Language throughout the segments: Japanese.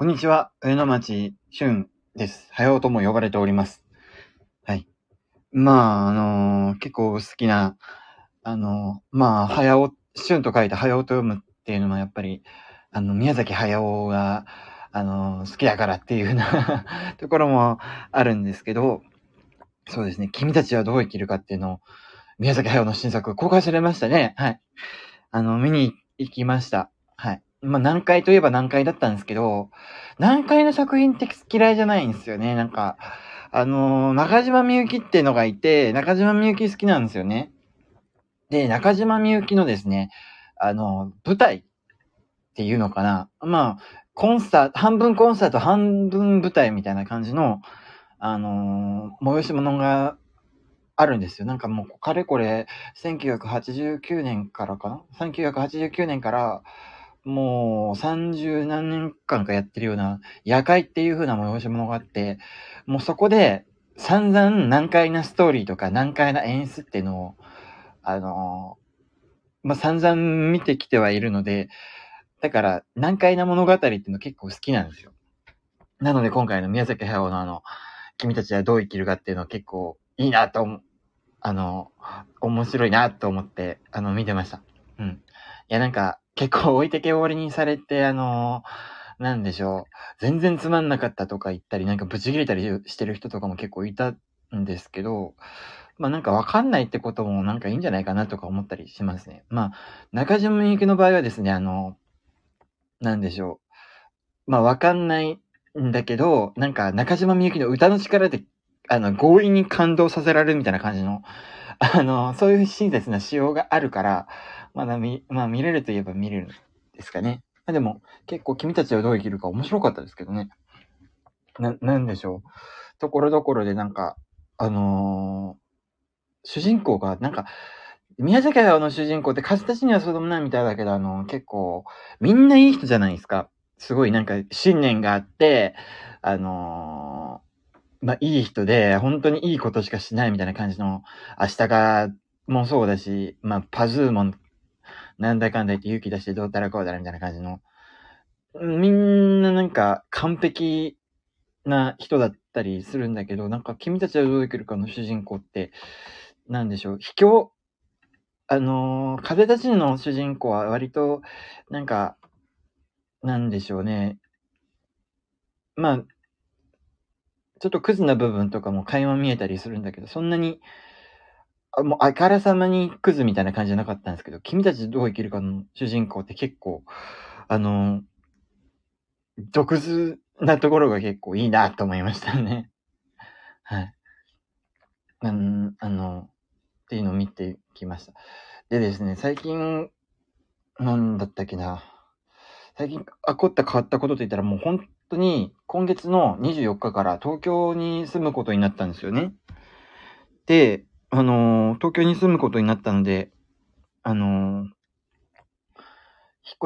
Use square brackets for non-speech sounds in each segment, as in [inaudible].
こんにちは、上野町俊です。はようとも呼ばれております。はい。まあ、あのー、結構好きな、あのー、まあ、はやお、俊と書いてはやおと読むっていうのはやっぱり、あの、宮崎駿が、あのー、好きだからっていうふうな [laughs] ところもあるんですけど、そうですね、君たちはどう生きるかっていうのを、宮崎駿の新作公開されましたね。はい。あの、見に行きました。はい。まあ、難解といえば難解だったんですけど、難解の作品って嫌いじゃないんですよね。なんか、あのー、中島みゆきってのがいて、中島みゆき好きなんですよね。で、中島みゆきのですね、あのー、舞台っていうのかな。まあ、コンサート、半分コンサート、半分舞台みたいな感じの、あのー、催し物があるんですよ。なんかもう、かれこれ、1989年からかな ?1989 年から、もう三十何年間かやってるような夜会っていう風な催し物があって、もうそこで散々難解なストーリーとか難解な演出っていうのを、あのまあ、散々見てきてはいるので、だから難解な物語っていうの結構好きなんですよ。なので今回の宮崎駿のあの、君たちはどう生きるかっていうのは結構いいなと思。あの、面白いなと思って、あの、見てました。うん。いや、なんか、結構置いてけぼりにされて、あのー、なんでしょう。全然つまんなかったとか言ったり、なんかブチ切れたりしてる人とかも結構いたんですけど、まあなんかわかんないってこともなんかいいんじゃないかなとか思ったりしますね。まあ、中島みゆきの場合はですね、あの、なんでしょう。まあわかんないんだけど、なんか中島みゆきの歌の力で、あの、強引に感動させられるみたいな感じの、あの、そういう親切な仕様があるから、まだ見、まあ見れるといえば見れるんですかね。まあ、でも、結構君たちはどう生きるか面白かったですけどね。な、なんでしょう？ところどころでなんか、あのー、主人公が、なんか、宮崎駿の主人公って数たちにはそうでもないみたいだけど、あのー、結構、みんないい人じゃないですか。すごいなんか信念があって、あのー、まあ、いい人で、本当にいいことしかしないみたいな感じの、明日がもそうだし、まあ、パズーもなんだかんだ言って勇気出してどうたらこうだらみたいな感じの、みんななんか完璧な人だったりするんだけど、なんか君たちはどうできるかの主人公って、なんでしょう、卑怯、あのー、風立ちの主人公は割と、なんか、なんでしょうね。まあ、ちょっとクズな部分とかも垣間見えたりするんだけど、そんなに、あもうあからさまにクズみたいな感じじゃなかったんですけど、君たちどう生きるかの主人公って結構、あの、毒舌なところが結構いいなと思いましたね。[laughs] はい。あの、あの、っていうのを見てきました。でですね、最近、なんだったっけな。最近、あ、こった変わったことと言ったらもう本当に今月の24日から東京に住むことになったんですよね。で、あのー、東京に住むことになったので、あのー、引っ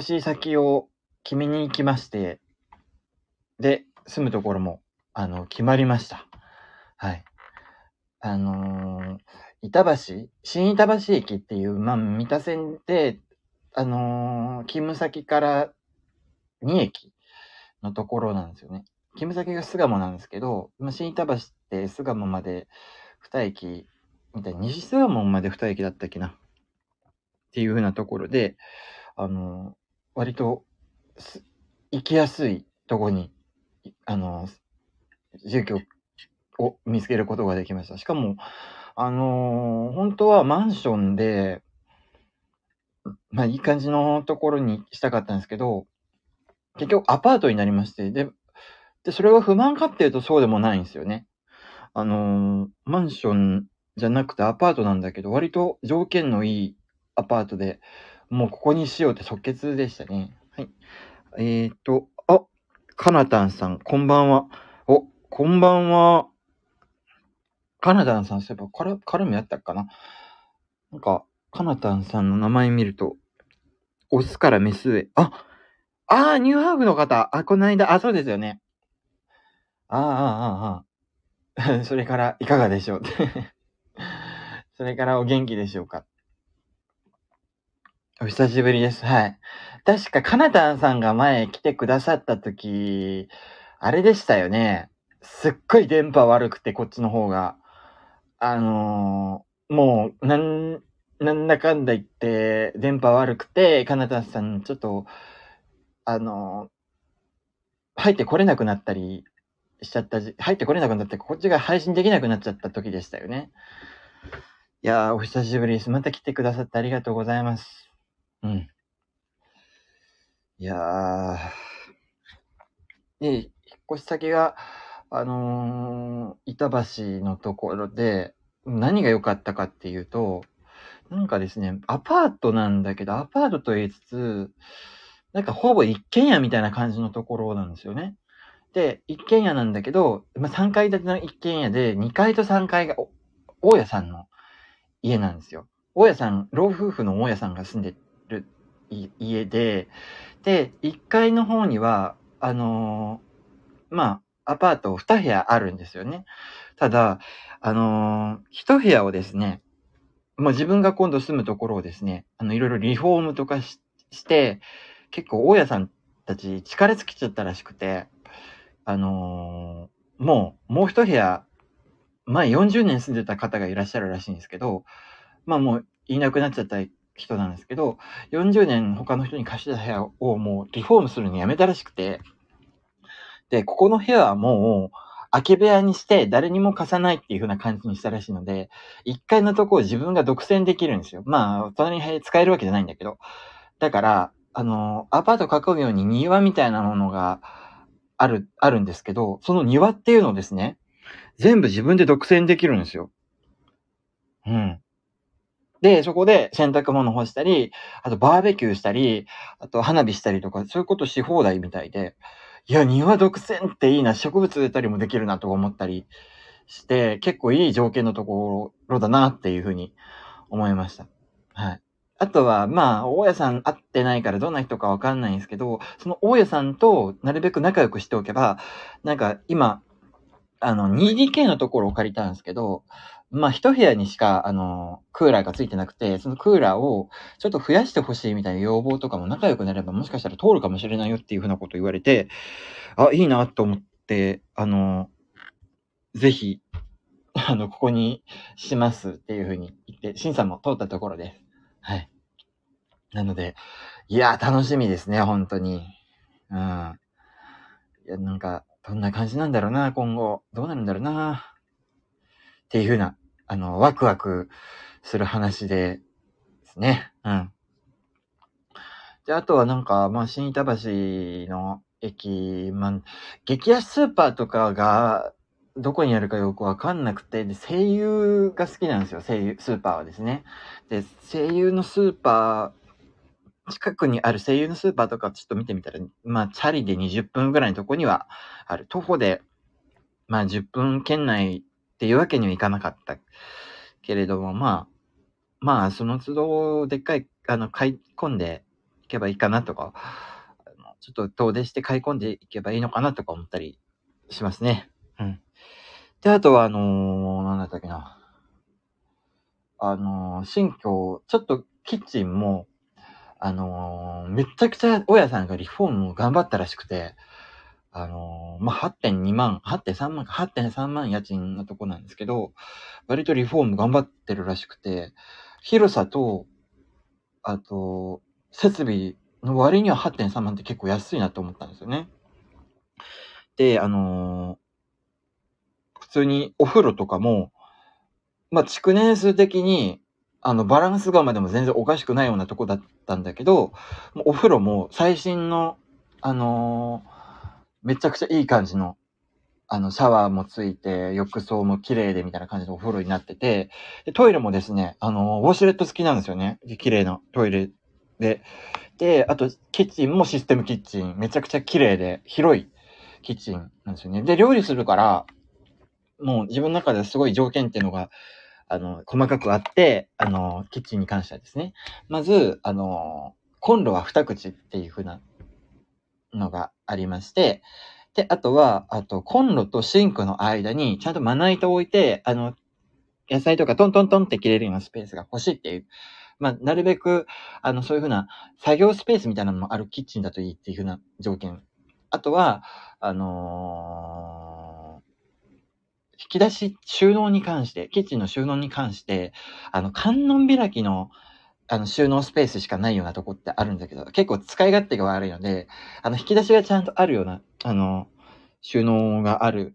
越し先を決めに行きまして、で、住むところも、あの、決まりました。はい。あのー、板橋、新板橋駅っていう、まあ、三田線で、あの勤務先から2駅のところなんですよね。勤務先が巣鴨なんですけど、まあ新板橋って巣鴨まで2駅みたいな、西巣鴨まで二駅だったっけな。っていう風なところで、あの、割と、行きやすいとこに、あの、住居を見つけることができました。しかも、あのー、本当はマンションで、まあいい感じのところにしたかったんですけど、結局アパートになりまして、で、で、それは不満かっていうとそうでもないんですよね。あのー、マンションじゃなくてアパートなんだけど、割と条件のいいアパートで、もうここにしようって即決でしたね。はい。えーと、あ、かなたんさん、こんばんは。お、こんばんは。かなたんさん、そういえば、から、絡みあったかななんか、かなたんさんの名前見ると、オスからメスへ。あ、ああ、ニューハーフの方。あ、この間、あ、そうですよね。ああ、ああ、ああ。[laughs] それから、いかがでしょうそれからお元気でしょうか？お久しぶりです。はい。確か、かなたんさんが前来てくださった時、あれでしたよね。すっごい電波悪くて、こっちの方が。あのーもう、なん、なんだかんだ言って、電波悪くて、かなたんさん、ちょっと、あのー入ってこれなくなったりしちゃったじ、入ってこれなくなって、こっちが配信できなくなっちゃった時でしたよね。いやー、お久しぶりです。また来てくださってありがとうございます。うん。いやー。で、引っ越し先が、あのー板橋のところで、何が良かったかっていうと、なんかですね、アパートなんだけど、アパートと言いつつ、なんかほぼ一軒家みたいな感じのところなんですよね。で、一軒家なんだけど、まあ、3階建ての一軒家で、2階と3階がお大家さんの家なんですよ。大家さん、老夫婦の大家さんが住んでる家で、で、1階の方には、あのーまあ、アパート2部屋あるんですよね。ただ、あのー、1部屋をですね、もう自分が今度住むところをですね、あの、いろいろリフォームとかしして、結構大家さんたち力尽きちゃったらしくて、あのーもう、もう一部屋、前40年住んでた方がいらっしゃるらしいんですけど、まあもういなくなっちゃった人なんですけど、40年他の人に貸した部屋をもうリフォームするのやめたらしくて、で、ここの部屋はもう空き部屋にして誰にも貸さないっていう風な感じにしたらしいので、1階のとこを自分が独占できるんですよ。まあ、隣に使えるわけじゃないんだけど。だから、あの、アパート囲むように庭みたいなものがある、あるんですけど、その庭っていうのをですね、全部自分で独占できるんですよ。うん。で、そこで洗濯物干したり、あとバーベキューしたり、あと花火したりとか、そういうことし放題みたいで、いや、庭独占っていいな、植物植えたりもできるなとか思ったりして、結構いい条件のところだなっていうふうに思いました。はい。あとは、まあ、大家さん会ってないからどんな人かわかんないんですけど、その大家さんとなるべく仲良くしておけば、なんか今、あの、2DK のところを借りたんですけど、まあ、一部屋にしか、あの、クーラーがついてなくて、そのクーラーをちょっと増やしてほしいみたいな要望とかも仲良くなればもしかしたら通るかもしれないよっていうふうなこと言われて、あ、いいなと思って、あの、ぜひ、あの、ここにしますっていうふうに言って、審査も通ったところです。はい。なので、いや、楽しみですね、本当に。うん。いや、なんか、どんな感じなんだろうな、今後。どうなるんだろうな。っていうふうな、あの、ワクワクする話でですね。うん。で、あとはなんか、まあ、新板橋の駅、まあ、激安スーパーとかが、どこにあるかよくわかんなくて、で、声優が好きなんですよ、声優、スーパーはですね。で、声優のスーパー、近くにある声優のスーパーとかちょっと見てみたら、まあ、チャリで20分ぐらいのとこにはある。徒歩で、まあ、10分圏内っていうわけにはいかなかったけれども、まあ、まあ、その都度、でっかい、あの、買い込んでいけばいいかなとか、ちょっと遠出して買い込んでいけばいいのかなとか思ったりしますね。うん。で、あとは、あのーなんだったっけな。あのー新居、ちょっとキッチンも、あのーめちゃくちゃ大家さんがリフォームを頑張ったらしくて、あのーまあ、8.2万、8.3万か、8.3万家賃のとこなんですけど、割とリフォーム頑張ってるらしくて、広さと、あと、設備の割には8.3万って結構安いなと思ったんですよね。で、あのー普通にお風呂とかも、まあ、築年数的に、あの、バランス釜でも全然おかしくないようなとこだったんだけど、お風呂も最新の、あのーめちゃくちゃいい感じの、あの、シャワーもついて、浴槽も綺麗でみたいな感じのお風呂になってて、で、トイレもですね、あのーウォシュレット好きなんですよね。で綺麗なトイレで。で、あと、キッチンもシステムキッチン。めちゃくちゃ綺麗で、広いキッチンなんですよね。で、料理するから、もう自分の中ですごい条件っていうのが、あの、細かくあって、あの、キッチンに関してはですね。まず、あの、コンロは二口っていう風なのがありまして、で、あとは、あと、コンロとシンクの間に、ちゃんとまな板を置いて、あの、野菜とかトントントンって切れるようなスペースが欲しいっていう、まあ、なるべく、あの、そういうふうな作業スペースみたいなのもあるキッチンだといいっていうふうな条件。あとは、あのー、引き出し、収納に関して、キッチンの収納に関して、あの、観音開きの、あの、収納スペースしかないようなとこってあるんだけど、結構使い勝手が悪いので、あの、引き出しがちゃんとあるような、あの、収納がある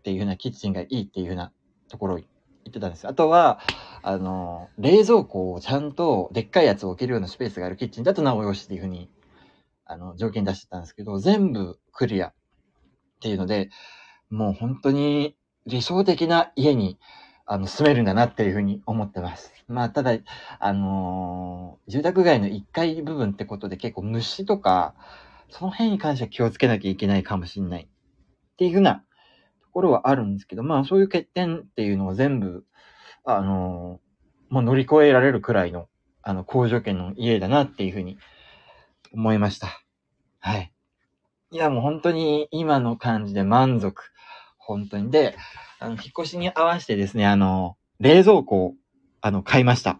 っていうふうなキッチンがいいっていうふうなところを言ってたんです。あとは、あの、冷蔵庫をちゃんとでっかいやつを置けるようなスペースがあるキッチンだとなおよしっていうふうに、あの、条件出してたんですけど、全部クリアっていうので、もう本当に理想的な家にあの、住めるんだなっていうふうに思ってます。まあ、ただ、あのー、住宅街の1階部分ってことで結構虫とか、その辺に関しては気をつけなきゃいけないかもしれないっていうふうなところはあるんですけど、まあ、そういう欠点っていうのを全部、あのー、もう乗り越えられるくらいの、あの、工条件の家だなっていうふうに思いました。はい。いや、もう本当に今の感じで満足。本当に。で、あの、引っ越しに合わせてですね、あの、冷蔵庫を、あの、買いました。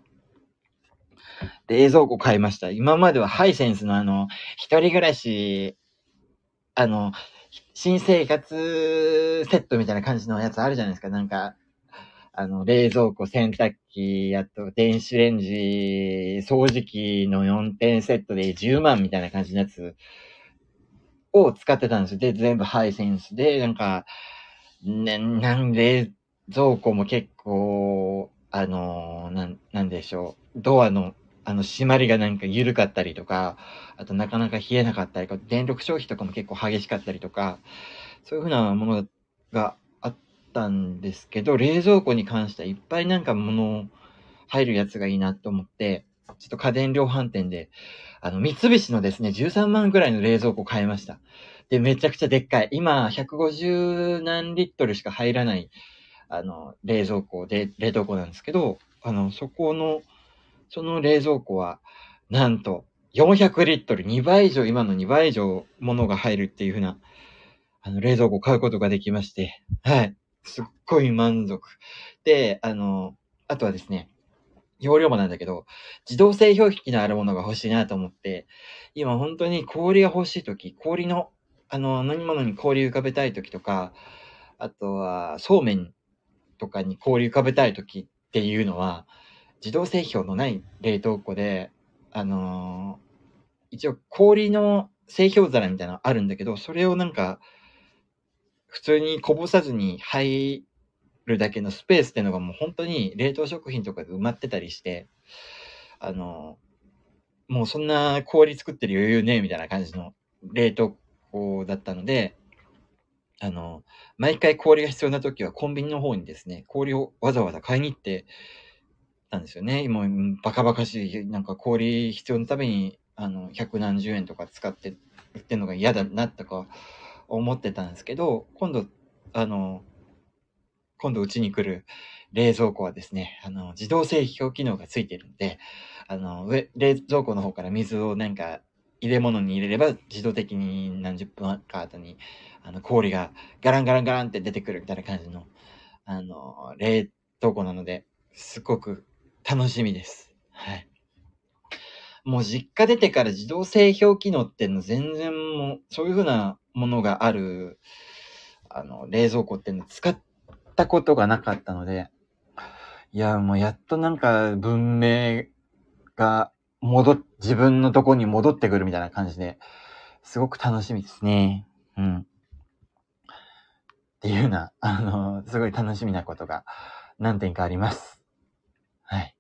冷蔵庫買いました。今まではハイセンスのあの、一人暮らし、あの、新生活セットみたいな感じのやつあるじゃないですか。なんか、あの、冷蔵庫、洗濯機、あと、電子レンジ、掃除機の4点セットで10万みたいな感じのやつを使ってたんですよ。で、全部ハイセンスで、なんか、ね、なん冷蔵庫も結構、あの、なん、なんでしょう。ドアの、あの、閉まりがなんか緩かったりとか、あとなかなか冷えなかったり、電力消費とかも結構激しかったりとか、そういうふうなものがあったんですけど、冷蔵庫に関してはいっぱいなんか物入るやつがいいなと思って、ちょっと家電量販店で、あの、三菱のですね、13万くらいの冷蔵庫買いました。で、めちゃくちゃでっかい。今、150何リットルしか入らない、あの、冷蔵庫で、冷凍庫なんですけど、あの、そこの、その冷蔵庫は、なんと、400リットル、2倍以上、今の2倍以上、物が入るっていう風な、あの、冷蔵庫買うことができまして、はい。すっごい満足。で、あの、あとはですね、容量もなんだけど、自動製氷機のあるものが欲しいなと思って、今本当に氷が欲しいとき、氷のあの、飲み物に氷浮かべたい時とか、あとは、そうめんとかに氷浮かべたい時っていうのは、自動製氷のない冷凍庫で、あのー、一応氷の製氷皿みたいなのあるんだけど、それをなんか、普通にこぼさずに入るだけのスペースっていうのがもう本当に冷凍食品とかで埋まってたりして、あの、もうそんな氷作ってる余裕ねえみたいな感じの冷凍子だったので、あの、毎回氷が必要な時はコンビニの方にですね、氷をわざわざ買いに行ってたんですよね。今、バカバカしい、なんか氷必要のために、あの、百何十円とか使って売ってんのが嫌だなとか思ってたんですけど、今度、あの、今度うちに来る冷蔵庫はですね、あの、自動製氷機能がついてるんで、あの、上、冷蔵庫の方から水をなんか入れ物に入れれば自動的に何十分か後にあの氷がガランガランガランって出てくるみたいな感じのあの冷凍庫なのですごく楽しみです。はい。もう実家出てから自動製氷機能っていうの全然もうそういう風なものがあるあの冷蔵庫っての使ったことがなかったのでいやもうやっとなんか文明が戻っ、自分のとこに戻ってくるみたいな感じで、すごく楽しみですね。うん。っていうような、あの、すごい楽しみなことが何点かあります。はい。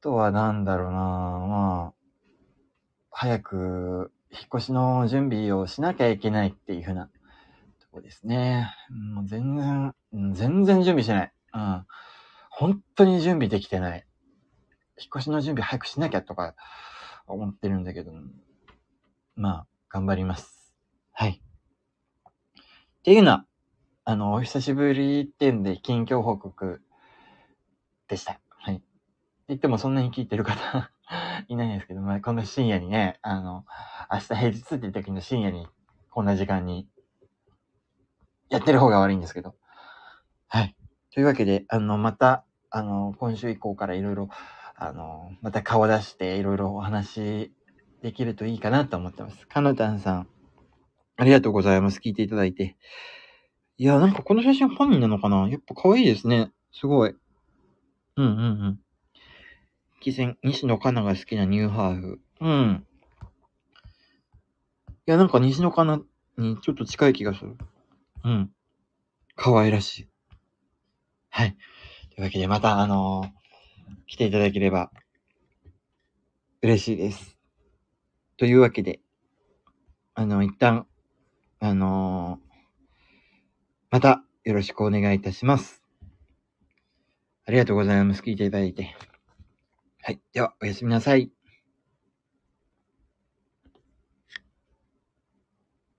あとはなんだろうなまあ、早く引っ越しの準備をしなきゃいけないっていうふうなとこですね。もう全然、全然準備してない。うん。本当に準備できてない。引っ越しの準備早くしなきゃとか思ってるんだけど、まあ、頑張ります。はい。っていうのは、あの、お久しぶりってんで、近況報告でした。はい。言ってもそんなに聞いてる方 [laughs] いないんですけど、まあ、この深夜にね、あの、明日平日っていう時の深夜に、こんな時間に、やってる方が悪いんですけど。はい。というわけで、あの、また、あの、今週以降からいろいろあの、また顔出していろいろお話できるといいかなと思ってます。かなたんさん、ありがとうございます。聞いていただいて。いや、なんかこの写真本人なのかな？やっぱ可愛いですね。すごい。うんうんうん。棋戦、西野カナが好きなニューハーフ。うん。いや、なんか西野カナにちょっと近い気がする。うん。可愛らしい。はい。というわけで、また、あのー、来ていただければ、嬉しいです。というわけで、あの、一旦、あのー、また、よろしくお願いいたします。ありがとうございます。聞いていただいて。はい。では、おやすみなさい。